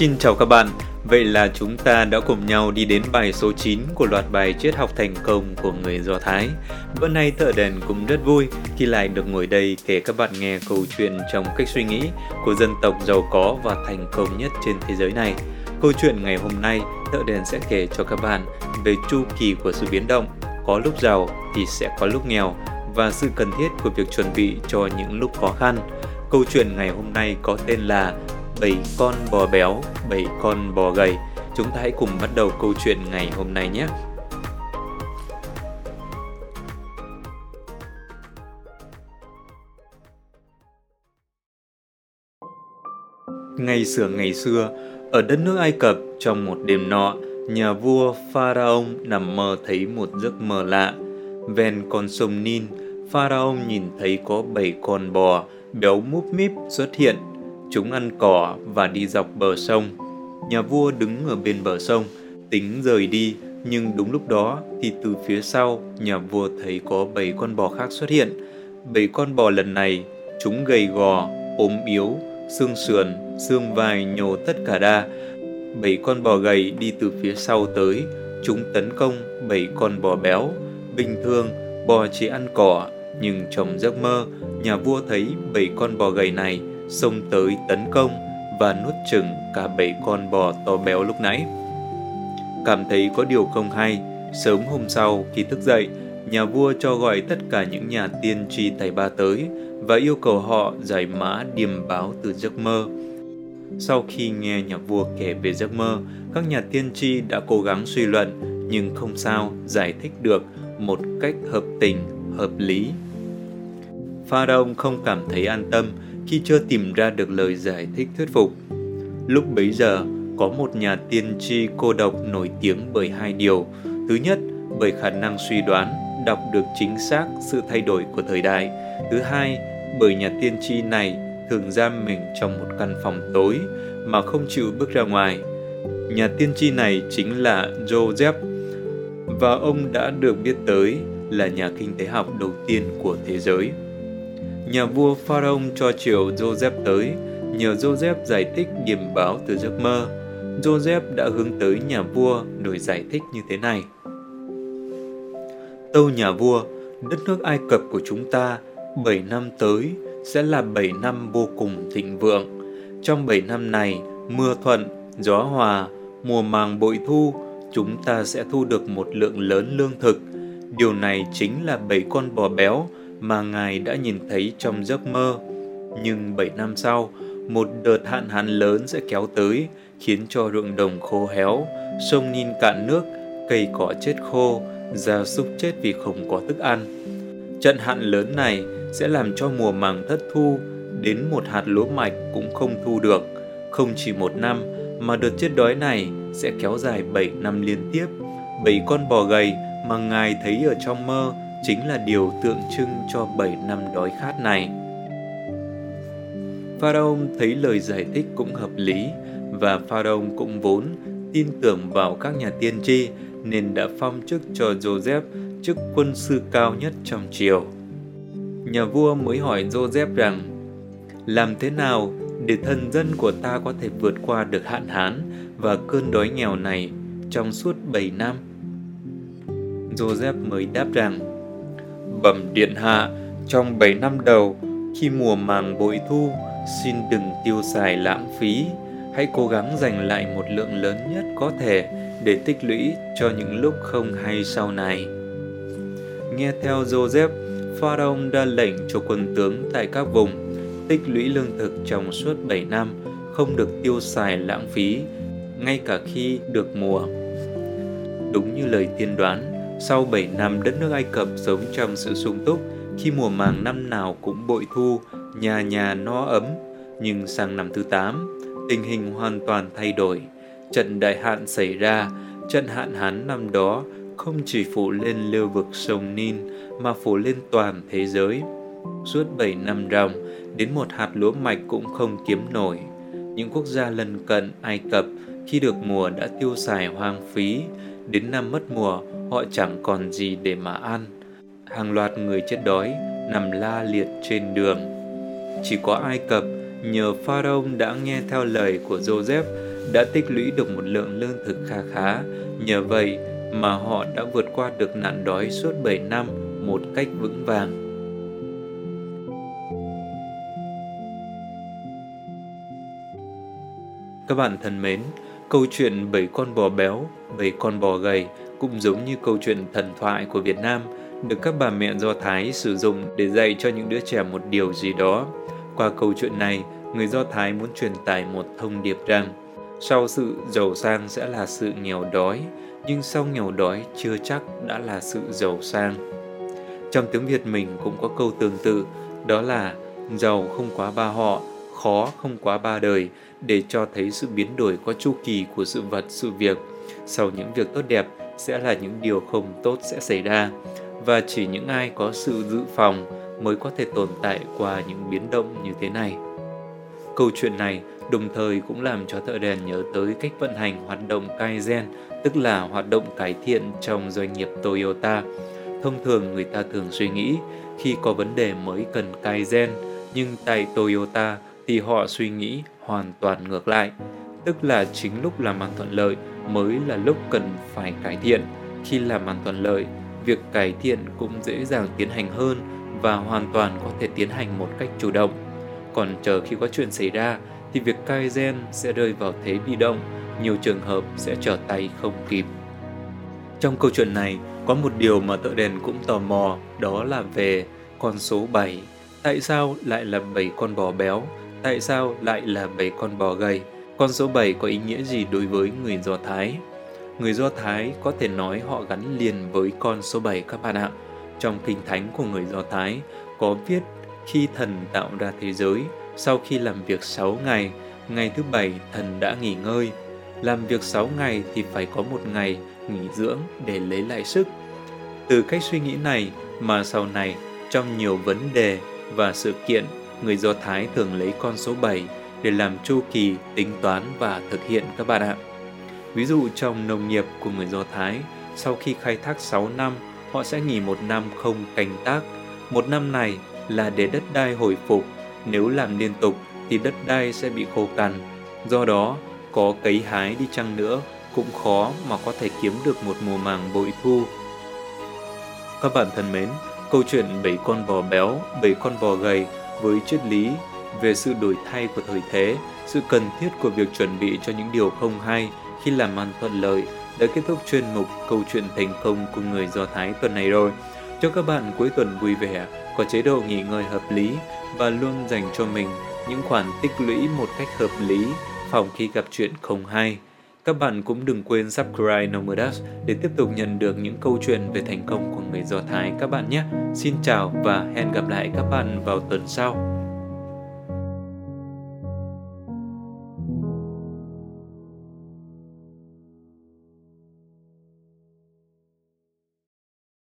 Xin chào các bạn, vậy là chúng ta đã cùng nhau đi đến bài số 9 của loạt bài triết học thành công của người Do Thái. Bữa nay thợ đèn cũng rất vui khi lại được ngồi đây kể các bạn nghe câu chuyện trong cách suy nghĩ của dân tộc giàu có và thành công nhất trên thế giới này. Câu chuyện ngày hôm nay, thợ đèn sẽ kể cho các bạn về chu kỳ của sự biến động, có lúc giàu thì sẽ có lúc nghèo và sự cần thiết của việc chuẩn bị cho những lúc khó khăn. Câu chuyện ngày hôm nay có tên là bảy con bò béo, bảy con bò gầy. Chúng ta hãy cùng bắt đầu câu chuyện ngày hôm nay nhé. Ngày xưa ngày xưa, ở đất nước Ai Cập trong một đêm nọ, nhà vua Pharaoh nằm mơ thấy một giấc mơ lạ. Ven con sông Nin, Pharaoh nhìn thấy có bảy con bò béo múp míp xuất hiện Chúng ăn cỏ và đi dọc bờ sông. Nhà vua đứng ở bên bờ sông, tính rời đi, nhưng đúng lúc đó thì từ phía sau, nhà vua thấy có bảy con bò khác xuất hiện. Bảy con bò lần này, chúng gầy gò, ốm yếu, xương sườn, xương vai nhổ tất cả đa. Bảy con bò gầy đi từ phía sau tới, chúng tấn công bảy con bò béo. Bình thường, bò chỉ ăn cỏ, nhưng trong giấc mơ, nhà vua thấy bảy con bò gầy này xông tới tấn công và nuốt chừng cả bảy con bò to béo lúc nãy. Cảm thấy có điều không hay, sớm hôm sau khi thức dậy, nhà vua cho gọi tất cả những nhà tiên tri tài ba tới và yêu cầu họ giải mã điềm báo từ giấc mơ. Sau khi nghe nhà vua kể về giấc mơ, các nhà tiên tri đã cố gắng suy luận nhưng không sao giải thích được một cách hợp tình, hợp lý. Pharaoh không cảm thấy an tâm khi chưa tìm ra được lời giải thích thuyết phục. Lúc bấy giờ, có một nhà tiên tri cô độc nổi tiếng bởi hai điều. Thứ nhất, bởi khả năng suy đoán, đọc được chính xác sự thay đổi của thời đại. Thứ hai, bởi nhà tiên tri này thường giam mình trong một căn phòng tối mà không chịu bước ra ngoài. Nhà tiên tri này chính là Joseph và ông đã được biết tới là nhà kinh tế học đầu tiên của thế giới nhà vua Pharaoh cho triều Joseph tới, nhờ Joseph giải thích điểm báo từ giấc mơ. Joseph đã hướng tới nhà vua rồi giải thích như thế này. Tâu nhà vua, đất nước Ai Cập của chúng ta 7 năm tới sẽ là 7 năm vô cùng thịnh vượng. Trong 7 năm này, mưa thuận, gió hòa, mùa màng bội thu, chúng ta sẽ thu được một lượng lớn lương thực. Điều này chính là bảy con bò béo mà Ngài đã nhìn thấy trong giấc mơ. Nhưng bảy năm sau, một đợt hạn hán lớn sẽ kéo tới, khiến cho ruộng đồng khô héo, sông Nin cạn nước, cây cỏ chết khô, gia súc chết vì không có thức ăn. Trận hạn lớn này sẽ làm cho mùa màng thất thu, đến một hạt lúa mạch cũng không thu được. Không chỉ một năm, mà đợt chết đói này sẽ kéo dài 7 năm liên tiếp. Bảy con bò gầy mà Ngài thấy ở trong mơ chính là điều tượng trưng cho 7 năm đói khát này. Pharaoh thấy lời giải thích cũng hợp lý và Pharaoh cũng vốn tin tưởng vào các nhà tiên tri nên đã phong chức cho Joseph chức quân sư cao nhất trong triều. Nhà vua mới hỏi Joseph rằng, làm thế nào để thần dân của ta có thể vượt qua được hạn hán và cơn đói nghèo này trong suốt 7 năm? Joseph mới đáp rằng Bẩm điện hạ, trong 7 năm đầu, khi mùa màng bội thu, xin đừng tiêu xài lãng phí, hãy cố gắng dành lại một lượng lớn nhất có thể để tích lũy cho những lúc không hay sau này. Nghe theo Joseph, Pharaoh đã lệnh cho quân tướng tại các vùng tích lũy lương thực trong suốt 7 năm, không được tiêu xài lãng phí, ngay cả khi được mùa. Đúng như lời tiên đoán, sau 7 năm đất nước Ai Cập sống trong sự sung túc, khi mùa màng năm nào cũng bội thu, nhà nhà no ấm, nhưng sang năm thứ 8, tình hình hoàn toàn thay đổi. Trận đại hạn xảy ra, trận hạn hán năm đó không chỉ phủ lên lưu vực sông Nin mà phủ lên toàn thế giới. Suốt 7 năm ròng, đến một hạt lúa mạch cũng không kiếm nổi. Những quốc gia lân cận Ai Cập khi được mùa đã tiêu xài hoang phí, đến năm mất mùa họ chẳng còn gì để mà ăn. Hàng loạt người chết đói nằm la liệt trên đường. Chỉ có Ai Cập nhờ Pharaoh đã nghe theo lời của Joseph đã tích lũy được một lượng lương thực kha khá. Nhờ vậy mà họ đã vượt qua được nạn đói suốt 7 năm một cách vững vàng. Các bạn thân mến, câu chuyện bảy con bò béo, bảy con bò gầy cũng giống như câu chuyện thần thoại của Việt Nam được các bà mẹ Do Thái sử dụng để dạy cho những đứa trẻ một điều gì đó. Qua câu chuyện này, người Do Thái muốn truyền tải một thông điệp rằng sau sự giàu sang sẽ là sự nghèo đói, nhưng sau nghèo đói chưa chắc đã là sự giàu sang. Trong tiếng Việt mình cũng có câu tương tự, đó là giàu không quá ba họ, khó không quá ba đời, để cho thấy sự biến đổi có chu kỳ của sự vật, sự việc. Sau những việc tốt đẹp sẽ là những điều không tốt sẽ xảy ra, và chỉ những ai có sự dự phòng mới có thể tồn tại qua những biến động như thế này. Câu chuyện này đồng thời cũng làm cho thợ đèn nhớ tới cách vận hành hoạt động Kaizen, tức là hoạt động cải thiện trong doanh nghiệp Toyota. Thông thường người ta thường suy nghĩ khi có vấn đề mới cần Kaizen, nhưng tại Toyota thì họ suy nghĩ hoàn toàn ngược lại, tức là chính lúc làm ăn thuận lợi mới là lúc cần phải cải thiện. Khi làm ăn thuận lợi, việc cải thiện cũng dễ dàng tiến hành hơn và hoàn toàn có thể tiến hành một cách chủ động. Còn chờ khi có chuyện xảy ra thì việc cai gen sẽ rơi vào thế bị động, nhiều trường hợp sẽ trở tay không kịp. Trong câu chuyện này, có một điều mà tợ đèn cũng tò mò, đó là về con số 7. Tại sao lại là 7 con bò béo? Tại sao lại là bảy con bò gầy? Con số 7 có ý nghĩa gì đối với người Do Thái? Người Do Thái có thể nói họ gắn liền với con số 7 các bạn ạ. Trong kinh thánh của người Do Thái có viết khi thần tạo ra thế giới, sau khi làm việc 6 ngày, ngày thứ bảy thần đã nghỉ ngơi. Làm việc 6 ngày thì phải có một ngày nghỉ dưỡng để lấy lại sức. Từ cách suy nghĩ này mà sau này trong nhiều vấn đề và sự kiện, người Do Thái thường lấy con số 7 để làm chu kỳ, tính toán và thực hiện các bạn ạ. Ví dụ trong nông nghiệp của người Do Thái, sau khi khai thác 6 năm, họ sẽ nghỉ một năm không canh tác. Một năm này là để đất đai hồi phục, nếu làm liên tục thì đất đai sẽ bị khô cằn. Do đó, có cấy hái đi chăng nữa cũng khó mà có thể kiếm được một mùa màng bội thu. Các bạn thân mến, câu chuyện bảy con bò béo, bảy con bò gầy với triết lý về sự đổi thay của thời thế, sự cần thiết của việc chuẩn bị cho những điều không hay khi làm ăn thuận lợi đã kết thúc chuyên mục câu chuyện thành công của người Do Thái tuần này rồi. Chúc các bạn cuối tuần vui vẻ, có chế độ nghỉ ngơi hợp lý và luôn dành cho mình những khoản tích lũy một cách hợp lý phòng khi gặp chuyện không hay. Các bạn cũng đừng quên subscribe Nomadas để tiếp tục nhận được những câu chuyện về thành công của người Do Thái các bạn nhé. Xin chào và hẹn gặp lại các bạn vào tuần sau.